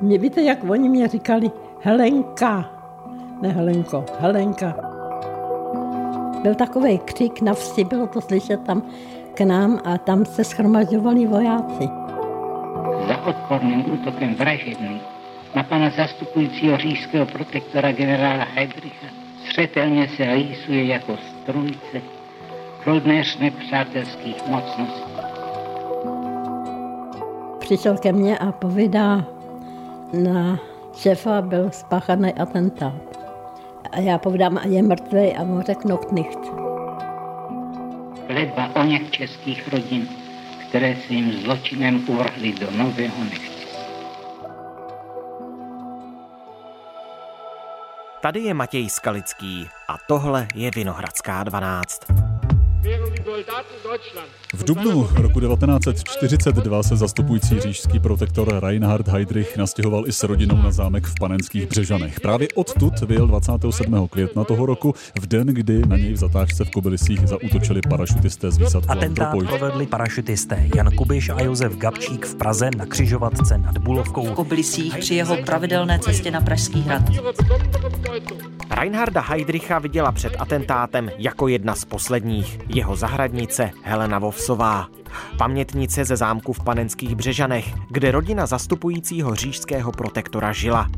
Mě víte, jak oni mě říkali Helenka, ne Helenko, Helenka. Byl takový křik na vsi, bylo to slyšet tam k nám a tam se schromažďovali vojáci. Za odporným útokem vražedný na pana zastupujícího říšského protektora generála Heidricha střetelně se rýsuje jako strujce průdneř nepřátelských mocností. Přišel ke mně a povídá, na šefa byl spáchaný atentát. A já povídám, a je mrtvý a mu řeknu knicht. Kledba o něch českých rodin, které se jim zločinem uvrhly do nového nechci. Tady je Matěj Skalický a tohle je Vinohradská 12. V dubnu roku 1942 se zastupující říšský protektor Reinhard Heydrich nastěhoval i s rodinou na zámek v Panenských Břežanech. Právě odtud vyjel 27. května toho roku, v den, kdy na něj v zatáčce v Kobylisích zaútočili parašutisté z výsadku Atentát provedli parašutisté Jan Kubiš a Josef Gabčík v Praze na křižovatce nad Bulovkou. v Kobylisích při jeho pravidelné cestě na Pražský hrad. Reinharda Heydricha viděla před atentátem jako jedna z posledních. Jeho zahradnice Helena Vovsová. Pamětnice ze zámku v Panenských Břežanech, kde rodina zastupujícího říšského protektora žila.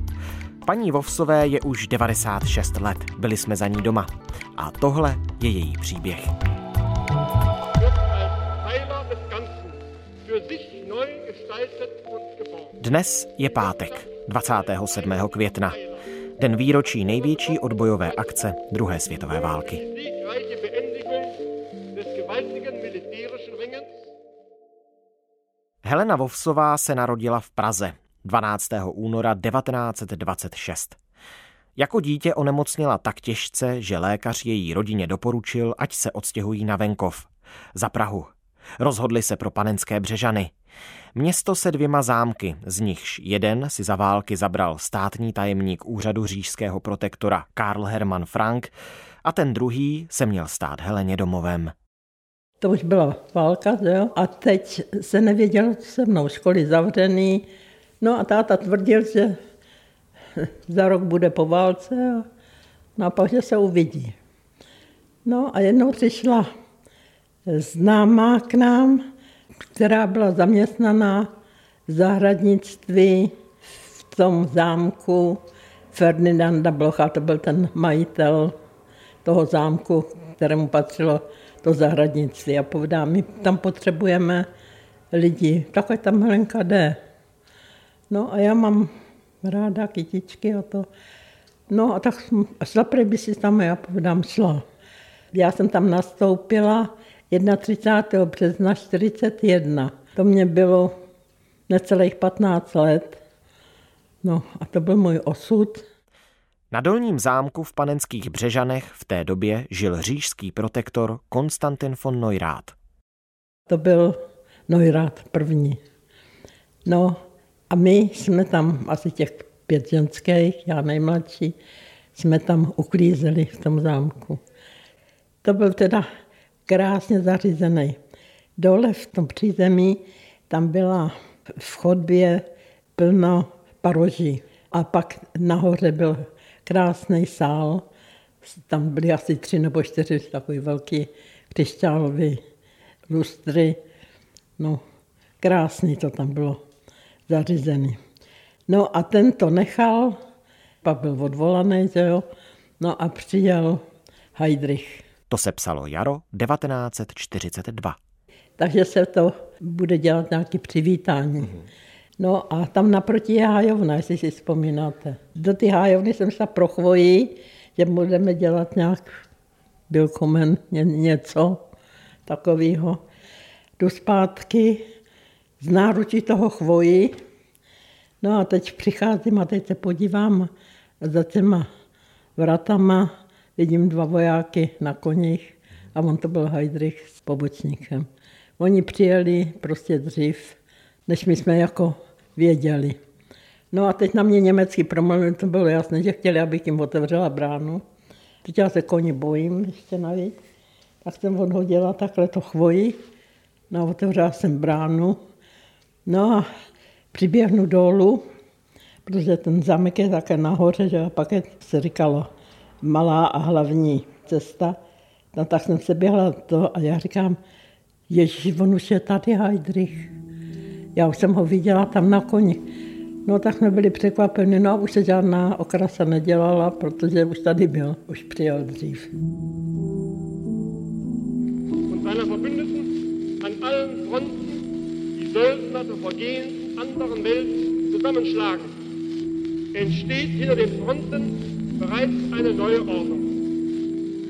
Paní Vovsové je už 96 let, byli jsme za ní doma. A tohle je její příběh. Dnes je pátek, 27. května, den výročí největší odbojové akce druhé světové války. Helena Vovsová se narodila v Praze 12. února 1926. Jako dítě onemocněla tak těžce, že lékař její rodině doporučil, ať se odstěhují na venkov, za Prahu. Rozhodli se pro panenské břežany. Město se dvěma zámky, z nichž jeden si za války zabral státní tajemník úřadu říšského protektora Karl Hermann Frank a ten druhý se měl stát Heleně domovem. To už byla válka, že jo? A teď se nevědělo, co se mnou, školy zavřený. No a táta tvrdil, že za rok bude po válce a, no a pak, že se uvidí. No a jednou přišla známá k nám, která byla zaměstnaná v zahradnictví v tom zámku Ferdinanda Blocha, to byl ten majitel toho zámku, kterému patřilo to zahradnictví. A povedá, my tam potřebujeme lidi, tak ať tam Helenka jde. No a já mám ráda kytičky a to. No a tak jsem, a šla by si tam, a já povedám, šla. Já jsem tam nastoupila 31. března 41. To mě bylo necelých 15 let. No a to byl můj osud. Na dolním zámku v Panenských Břežanech v té době žil říšský protektor Konstantin von Neurath. To byl Neurath první. No a my jsme tam, asi těch pět ženských, já nejmladší, jsme tam uklízeli v tom zámku. To byl teda krásně zařízený. Dole v tom přízemí tam byla v chodbě plno paroží. A pak nahoře byl krásný sál. Tam byly asi tři nebo čtyři takový velký křišťálový lustry. No, krásný to tam bylo zařízený. No a ten to nechal, pak byl odvolaný, že jo, no a přijel Heidrich. To se psalo jaro 1942. Takže se to bude dělat nějaké přivítání. No a tam naproti je hájovna, jestli si vzpomínáte. Do ty hájovny jsem se prochvojí, že budeme dělat nějak bylkomen, ně, něco takového. Jdu zpátky z náručí toho chvojí. No a teď přicházím a teď se podívám za těma vratama, vidím dva vojáky na koních a on to byl Heidrich s pobočníkem. Oni přijeli prostě dřív, než my jsme jako věděli. No a teď na mě německy promluvili, to bylo jasné, že chtěli, abych jim otevřela bránu. Teď já se koni bojím ještě navíc. Tak jsem odhodila takhle to chvoji. No a otevřela jsem bránu. No a přiběhnu dolů protože ten zámek je také nahoře, že a pak je, se říkalo, malá a hlavní cesta. No tak jsem se běhla to a já říkám, Ježíš, on už je tady Heidrich. Já už jsem ho viděla tam na koni. No tak jsme byli překvapeni, no a už se žádná okrasa nedělala, protože už tady byl, už přijel dřív. Entsteht hinter den Fronten bereits eine neue Ordnung.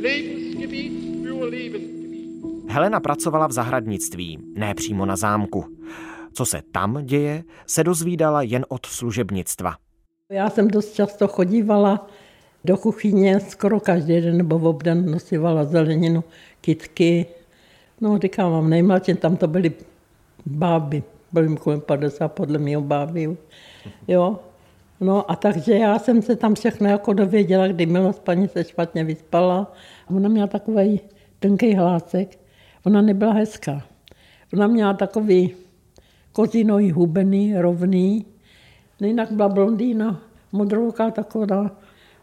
Lebensgebiet für Lebensgebiet. Helena pracovala v zahradnictví, ne přímo na zámku. Co se tam děje, se dozvídala jen od služebnictva. Já jsem dost často chodívala do kuchyně, skoro každý den nebo v obden nosívala zeleninu, kitky. No, říkám vám, nejmladší, tam to byly báby, byly mi kolem 50 podle mě báby. Jo. No a takže já jsem se tam všechno jako dověděla, kdy milost paní se špatně vyspala. Ona měla takový tenký hlásek, ona nebyla hezká. Ona měla takový kozínový hubený, rovný. Jinak byla blondýna, modrouká taková,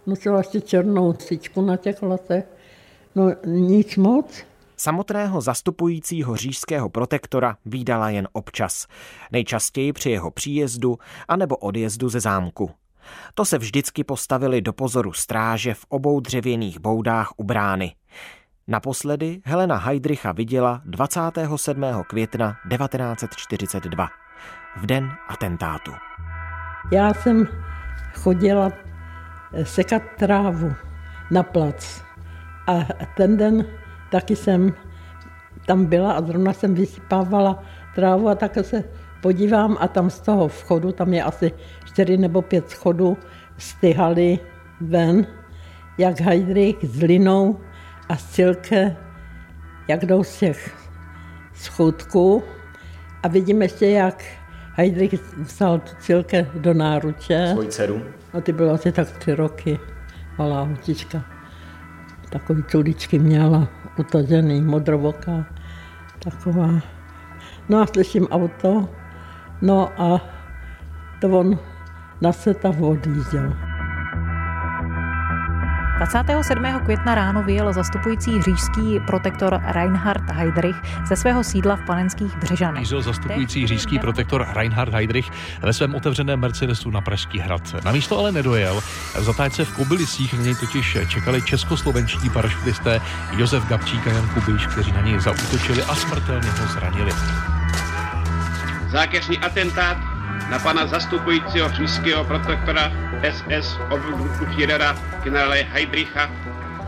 nosila ještě černou sičku na těch vlasech. No nic moc. Samotného zastupujícího řížského protektora výdala jen občas, nejčastěji při jeho příjezdu anebo odjezdu ze zámku. To se vždycky postavili do pozoru stráže v obou dřevěných boudách u brány. Naposledy Helena Heidricha viděla 27. května 1942, v den atentátu. Já jsem chodila sekat trávu na plac a ten den taky jsem tam byla a zrovna jsem vysypávala trávu a také se podívám a tam z toho vchodu, tam je asi čtyři nebo pět schodů, styhali ven, jak Heidrich s Linou a Silke, jak jdou z těch schodků a vidím ještě, jak Heidrich vzal tu Silke do náruče. Svoji dceru? No ty bylo asi tak tři roky, malá hutička. Takový culičky měla, utažený, modrovoká, taková. No a slyším auto, no a to on na seta odjížděl. 27. května ráno vyjel zastupující říšský protektor Reinhard Heydrich ze svého sídla v Panenských Břežanech. Mířil zastupující říšský protektor Reinhard Heydrich ve svém otevřeném Mercedesu na Pražský hrad. Na místo ale nedojel. V zatáčce v Kobylisích na něj totiž čekali českoslovenští parašutisté Josef Gabčík a Jan Kubiš, kteří na něj zautočili a smrtelně ho zranili. Zákeřný atentát na pana zastupujícího říšského protektora SS obvůdku Führera generále Heidricha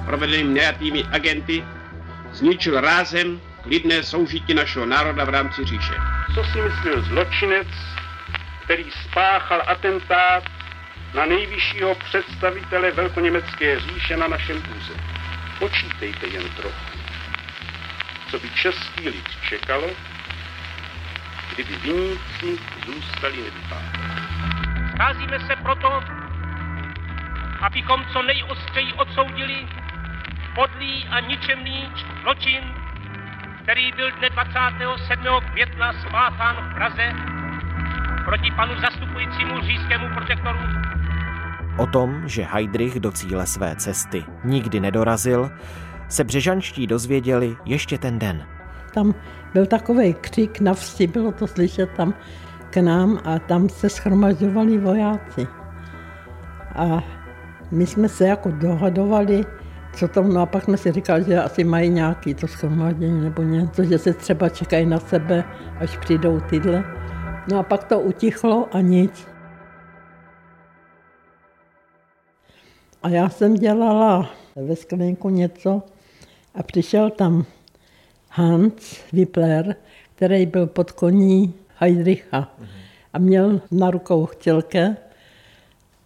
provedeným nejatými agenty zničil rázem klidné soužití našeho národa v rámci říše. Co si myslel zločinec, který spáchal atentát na nejvyššího představitele velkoněmecké říše na našem území? Počítejte jen trochu. Co by český lid čekalo, kdyby viníci zůstali nevypátrani. Scházíme se proto, abychom co nejostřeji odsoudili podlý a ničemný zločin, který byl dne 27. května spáchán v Praze proti panu zastupujícímu říjskému protektoru. O tom, že Heidrich do cíle své cesty nikdy nedorazil, se břežanští dozvěděli ještě ten den. Tam byl takový křik na vsi, bylo to slyšet tam k nám a tam se schromažďovali vojáci. A my jsme se jako dohadovali, co tam, no a pak jsme si říkali, že asi mají nějaký to schromáždění nebo něco, že se třeba čekají na sebe, až přijdou tyhle. No a pak to utichlo a nic. A já jsem dělala ve skleníku něco a přišel tam Hans Wippler, který byl pod koní Heidricha a měl na rukou chtělke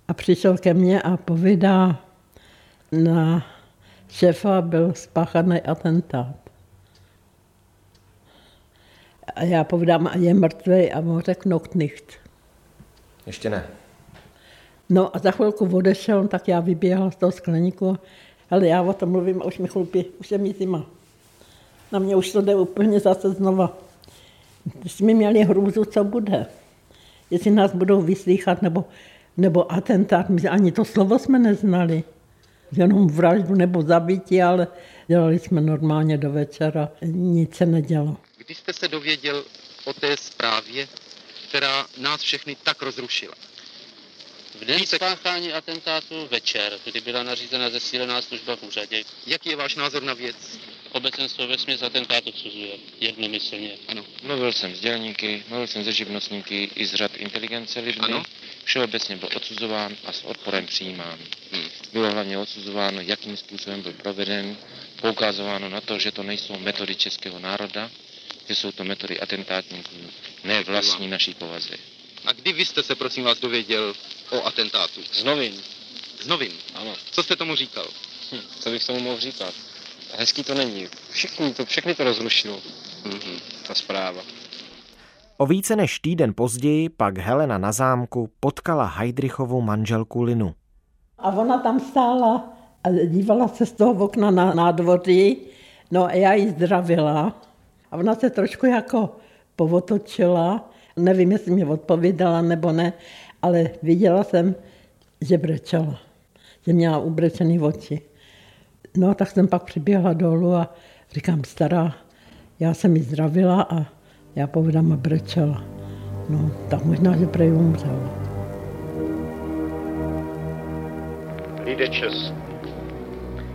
a přišel ke mně a povídá, na šéfa byl spáchaný atentát. A já povídám, a je mrtvý a mu řeknu knicht. Ještě ne. No a za chvilku odešel, tak já vyběhla z toho skleníku, ale já o tom mluvím a už mi chlupí, už je mi zima. Na mě už to jde úplně zase znova. Jsme měli hrůzu, co bude. Jestli nás budou vyslýchat, nebo nebo atentát, my ani to slovo jsme neznali. Jenom vraždu nebo zabití, ale dělali jsme normálně do večera, nic se nedělo. Kdy jste se dověděl o té zprávě, která nás všechny tak rozrušila? V den spáchání atentátu večer, kdy byla nařízena zesílená služba v úřadě. Jaký je váš názor na věc? Obecenstvo ve směs atentátu odsuzuje jednomyslně. Ano. Mluvil jsem s dělníky, mluvil jsem se živnostníky i z řad inteligence lidmi. Ano. Všeobecně byl odsuzován a s odporem přijímán. Hmm. Bylo hlavně odsuzováno, jakým způsobem byl proveden, poukazováno na to, že to nejsou metody českého národa, že jsou to metody atentátníků, ne vlastní naší povaze. A kdy vy jste se, prosím vás, dověděl o atentátu? Z novin. Z novin? Ano. Co jste tomu říkal? Hm, co bych tomu mohl říkat? Hezký to není. Všichni to, všechny to rozrušilo. Mm-hmm. Ta zpráva. O více než týden později pak Helena na zámku potkala Heidrichovu manželku Linu. A ona tam stála a dívala se z toho okna na nádvoří, no a já ji zdravila. A ona se trošku jako povotočila, nevím, jestli mě odpovědala nebo ne, ale viděla jsem, že brečela, že měla ubrečený oči. No tak jsem pak přiběhla dolů a říkám, stará, já jsem ji zdravila a já povedám a brečela. No, tak možná, že prej umřela. Lide čestný,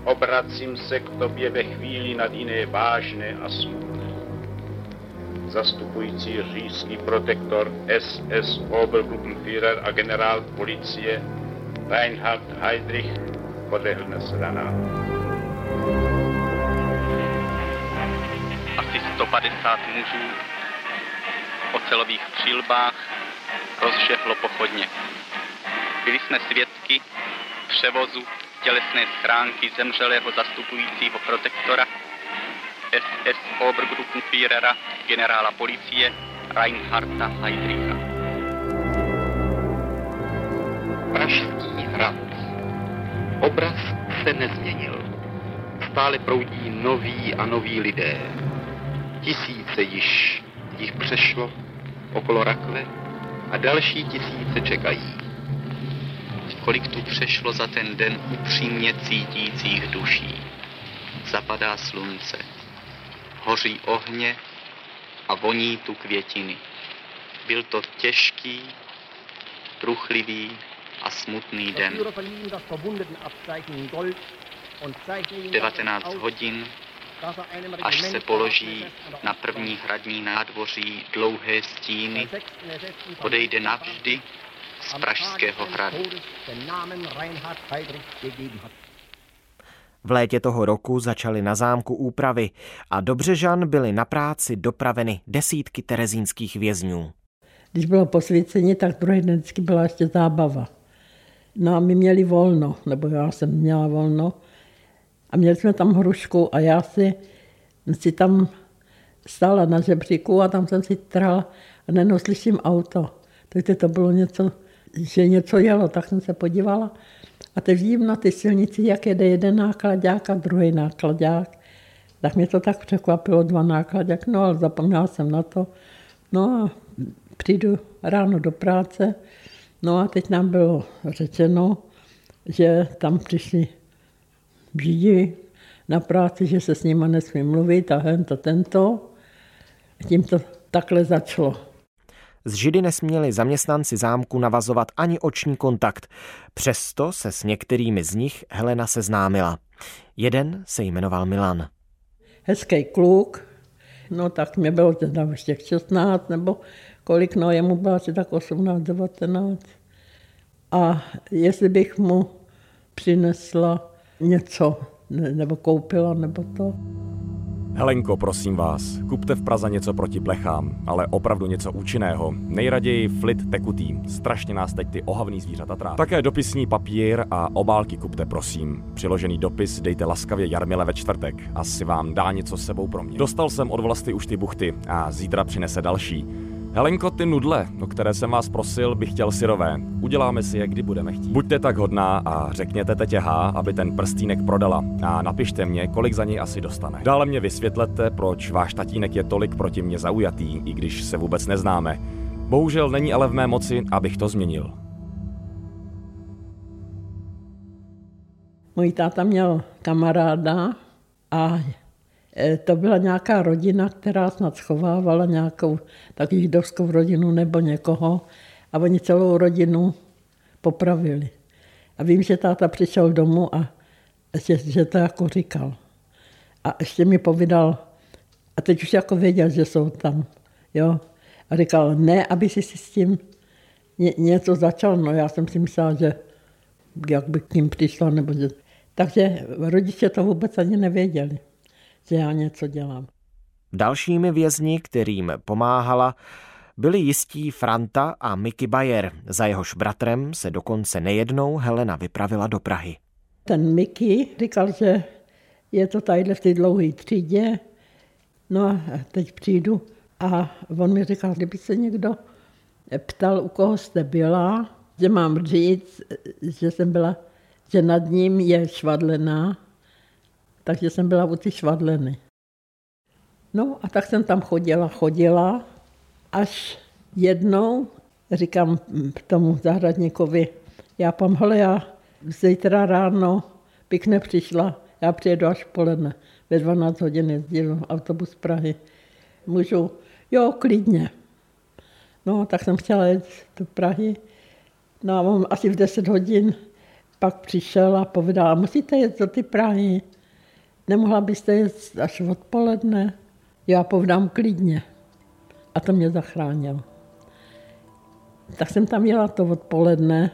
obracím se k tobě ve chvíli nad jiné vážné a smutné. Zastupující říšský protektor SS Obergruppenführer a generál policie Reinhard Heydrich podlehl dnes ranám. Asi 150 mužů v ocelových přilbách rozžehlo pochodně. Byli jsme svědky převozu tělesné schránky zemřelého zastupujícího protektora SS Obergruppenführera generála policie Reinharda Heydricha. Pražský hrad. Obraz se nezměnil. Stále proudí noví a noví lidé. Tisíce již jich přešlo okolo rakve a další tisíce čekají. Kolik tu přešlo za ten den upřímně cítících duší. Zapadá slunce, hoří ohně a voní tu květiny. Byl to těžký, truchlivý a smutný den. 19 hodin, až se položí na první hradní nádvoří dlouhé stíny, odejde navždy z Pražského hradu. V létě toho roku začaly na zámku úpravy a do Břežan byly na práci dopraveny desítky terezínských vězňů. Když bylo posvícení, tak druhý den vždycky byla ještě zábava. No a my měli volno, nebo já jsem měla volno. A měli jsme tam hrušku a já si, si tam stála na žebříku a tam jsem si trhala a nenou slyším auto. Takže to bylo něco, že něco jelo, tak jsem se podívala. A teď vidím na ty silnici, jak jede jeden nákladák a druhý nákladák. Tak mě to tak překvapilo, dva nákladák, no ale zapomněla jsem na to. No a přijdu ráno do práce, no a teď nám bylo řečeno, že tam přišli Židi na práci, že se s nimi nesmí mluvit a hento, tento. Tím to takhle začalo. Z Židy nesměli zaměstnanci zámku navazovat ani oční kontakt. Přesto se s některými z nich Helena seznámila. Jeden se jmenoval Milan. Hezký kluk, no tak mě bylo teda těch 16 nebo kolik, no jemu bylo asi tak 18, 19. A jestli bych mu přinesla něco, nebo koupila, nebo to. Helenko, prosím vás, kupte v Praze něco proti plechám, ale opravdu něco účinného. Nejraději flit tekutý. Strašně nás teď ty ohavný zvířata trápí. Také dopisní papír a obálky kupte, prosím. Přiložený dopis dejte laskavě Jarmile ve čtvrtek. Asi vám dá něco s sebou pro mě. Dostal jsem od vlasti už ty buchty a zítra přinese další. Helenko, ty nudle, o které jsem vás prosil, bych chtěl syrové. Uděláme si je, kdy budeme chtít. Buďte tak hodná a řekněte tetě H, aby ten prstínek prodala. A napište mě, kolik za něj asi dostane. Dále mě vysvětlete, proč váš tatínek je tolik proti mě zaujatý, i když se vůbec neznáme. Bohužel není ale v mé moci, abych to změnil. Můj táta měl kamaráda a to byla nějaká rodina, která snad schovávala nějakou taky židovskou rodinu nebo někoho a oni celou rodinu popravili. A vím, že táta přišel domů a že, že to jako říkal. A ještě mi povídal, a teď už jako věděl, že jsou tam, jo. A říkal, ne, aby si si s tím ně, něco začal. No já jsem si myslela, že jak by k ním přišla, nebo že... Takže rodiče to vůbec ani nevěděli, že já něco dělám. Dalšími vězni, kterým pomáhala, byli jistí Franta a Mickey Bayer. Za jehož bratrem se dokonce nejednou Helena vypravila do Prahy. Ten Mickey říkal, že je to tadyhle v té dlouhé třídě. No a teď přijdu a on mi říkal, kdyby se někdo ptal, u koho jste byla, že mám říct, že jsem byla, že nad ním je švadlená, takže jsem byla u ty švadleny. No a tak jsem tam chodila, chodila, až jednou říkám tomu zahradníkovi, já pam, hele, já zítra ráno bych nepřišla, já přijedu až poledne, ve 12 hodin jezdil autobus z Prahy. Můžu, jo, klidně. No, tak jsem chtěla jít do Prahy. No a on asi v 10 hodin pak přišel a povedal, musíte jít do ty Prahy. Nemohla byste jít až odpoledne? Já povedám klidně. A to mě zachránil. Tak jsem tam jela to odpoledne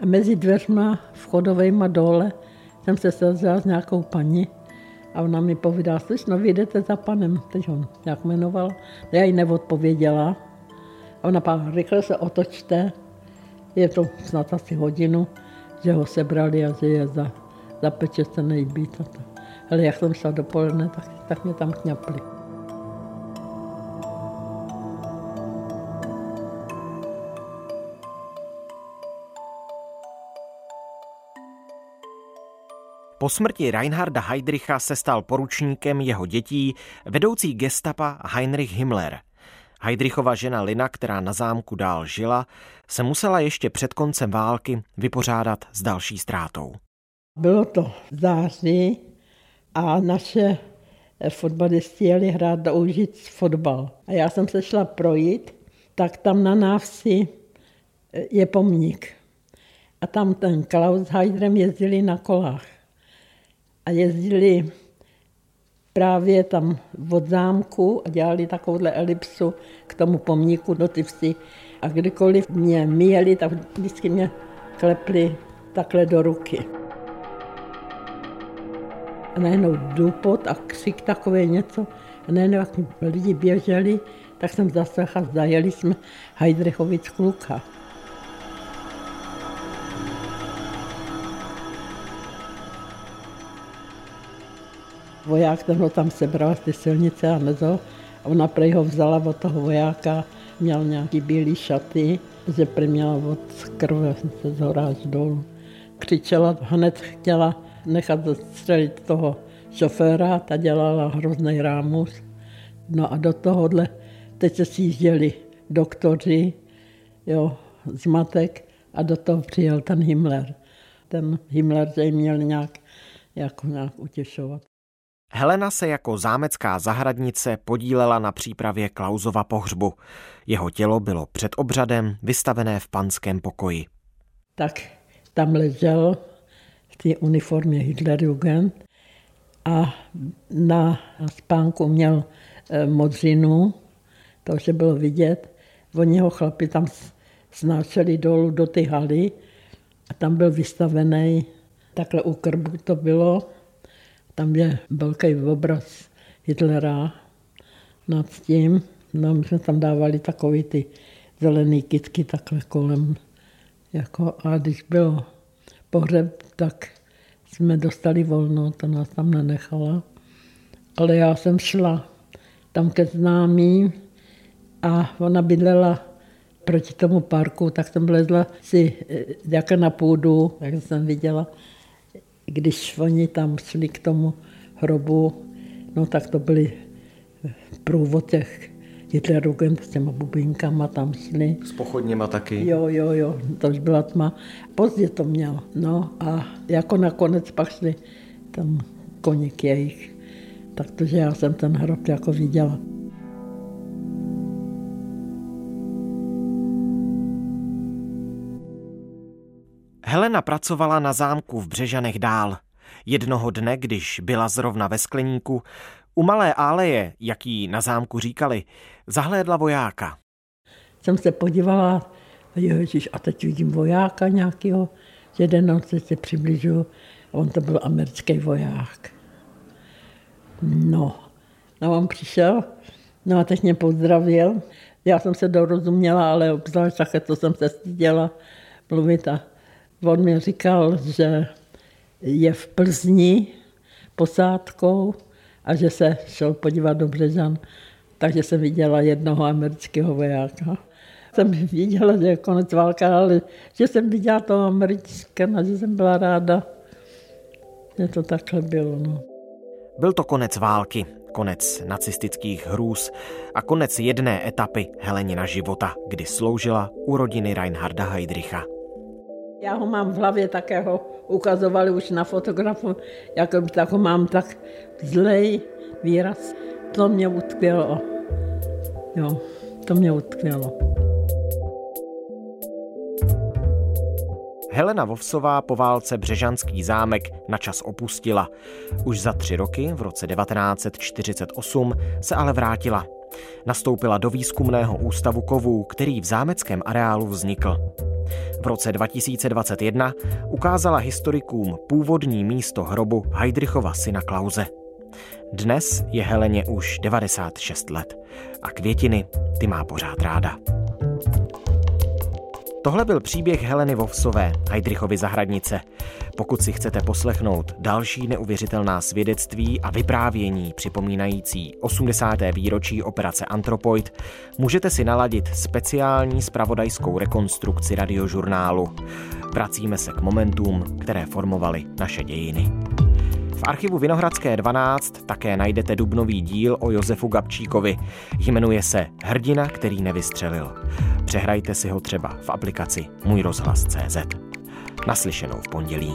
a mezi dveřma vchodovejma dole jsem se sezela s nějakou paní a ona mi povídá, slyš, no vyjdete za panem, teď on jak jmenoval. Já jí neodpověděla. A ona pak rychle se otočte, je to snad asi hodinu, že ho sebrali a že je za, za se nejbít. Ale jak jsem šla dopoledne, tak, tak mě tam kňapli. Po smrti Reinharda Heydricha se stal poručníkem jeho dětí vedoucí gestapa Heinrich Himmler. Heydrichova žena Lina, která na zámku dál žila, se musela ještě před koncem války vypořádat s další ztrátou. Bylo to září a naše fotbalisti jeli hrát do Úžic fotbal. A já jsem se šla projít, tak tam na návsi je pomník. A tam ten Klaus Heidrem jezdili na kolách a jezdili právě tam od zámku a dělali takovouhle elipsu k tomu pomníku do ty vsi. A kdykoliv mě měli, tak vždycky mě klepli takhle do ruky. A najednou dupot a křik takové něco. A najednou, jak lidi běželi, tak jsem zaslechla, zajeli jsme Heidrichovic kluka. voják ten ho tam sebral z té silnice a nezo. A ona prej ho vzala od toho vojáka, měl nějaký bílý šaty, že prý měla od krve se z hora až dolů. Křičela, hned chtěla nechat zastřelit toho šoféra, ta dělala hrozný rámus. No a do tohohle teď se sjížděli doktoři, jo, zmatek a do toho přijel ten Himmler. Ten Himmler se jim měl nějak, jako nějak utěšovat. Helena se jako zámecká zahradnice podílela na přípravě Klausova pohřbu. Jeho tělo bylo před obřadem vystavené v panském pokoji. Tak tam ležel té uniformě Hitlerjugend a na spánku měl eh, modřinu, to, že bylo vidět. Oni ho chlapi tam snášeli dolů do ty haly a tam byl vystavený, takhle u krbu to bylo, tam je velký obraz Hitlera nad tím. No, my jsme tam dávali takový ty zelený kytky takhle kolem. Jako, a když bylo pohřeb, tak jsme dostali volno, to nás tam nenechala. Ale já jsem šla tam ke známým a ona bydlela proti tomu parku, tak jsem vlezla si eh, jako na půdu, jak jsem viděla, když oni tam šli k tomu hrobu, no tak to byly průvod těch Hitlerugem s těma bubinkama tam šli. S pochodněma taky? Jo, jo, jo, to už byla tma. Pozdě to měl, no a jako nakonec pak šli tam koněk jejich. Takže já jsem ten hrob jako viděla. Helena pracovala na zámku v Břežanech dál. Jednoho dne, když byla zrovna ve skleníku, u malé áleje, jak jí na zámku říkali, zahlédla vojáka. Jsem se podívala, ježiš, a teď vidím vojáka nějakého, jeden noc se přibližuju, a on to byl americký voják. No, no on přišel, no a teď mě pozdravil. Já jsem se dorozuměla, ale obzvlášť také to jsem se styděla mluvit a on mi říkal, že je v Plzni posádkou a že se šel podívat do Břežan, takže jsem viděla jednoho amerického vojáka. Jsem viděla, že je konec válka, ale že jsem viděla toho amerického, že jsem byla ráda, že to takhle bylo. No. Byl to konec války, konec nacistických hrůz a konec jedné etapy Helenina života, kdy sloužila u rodiny Reinharda Heydricha. Já ho mám v hlavě, také ho ukazovali už na fotografu, jako tak mám tak zlej výraz. To mě utkvělo. Jo, to mě utkvělo. Helena Vovsová po válce Břežanský zámek na čas opustila. Už za tři roky, v roce 1948, se ale vrátila. Nastoupila do výzkumného ústavu kovů, který v zámeckém areálu vznikl. V roce 2021 ukázala historikům původní místo hrobu Heidrichova syna Klauze. Dnes je Heleně už 96 let a květiny ty má pořád ráda. Tohle byl příběh Heleny Vovsové, Heidrichovy zahradnice. Pokud si chcete poslechnout další neuvěřitelná svědectví a vyprávění připomínající 80. výročí operace Antropoid, můžete si naladit speciální spravodajskou rekonstrukci radiožurnálu. Vracíme se k momentům, které formovaly naše dějiny. Archivu Vinohradské 12 také najdete dubnový díl o Josefu Gabčíkovi. Jmenuje se Hrdina, který nevystřelil. Přehrajte si ho třeba v aplikaci Můj rozhlas CZ. Naslyšenou v pondělí.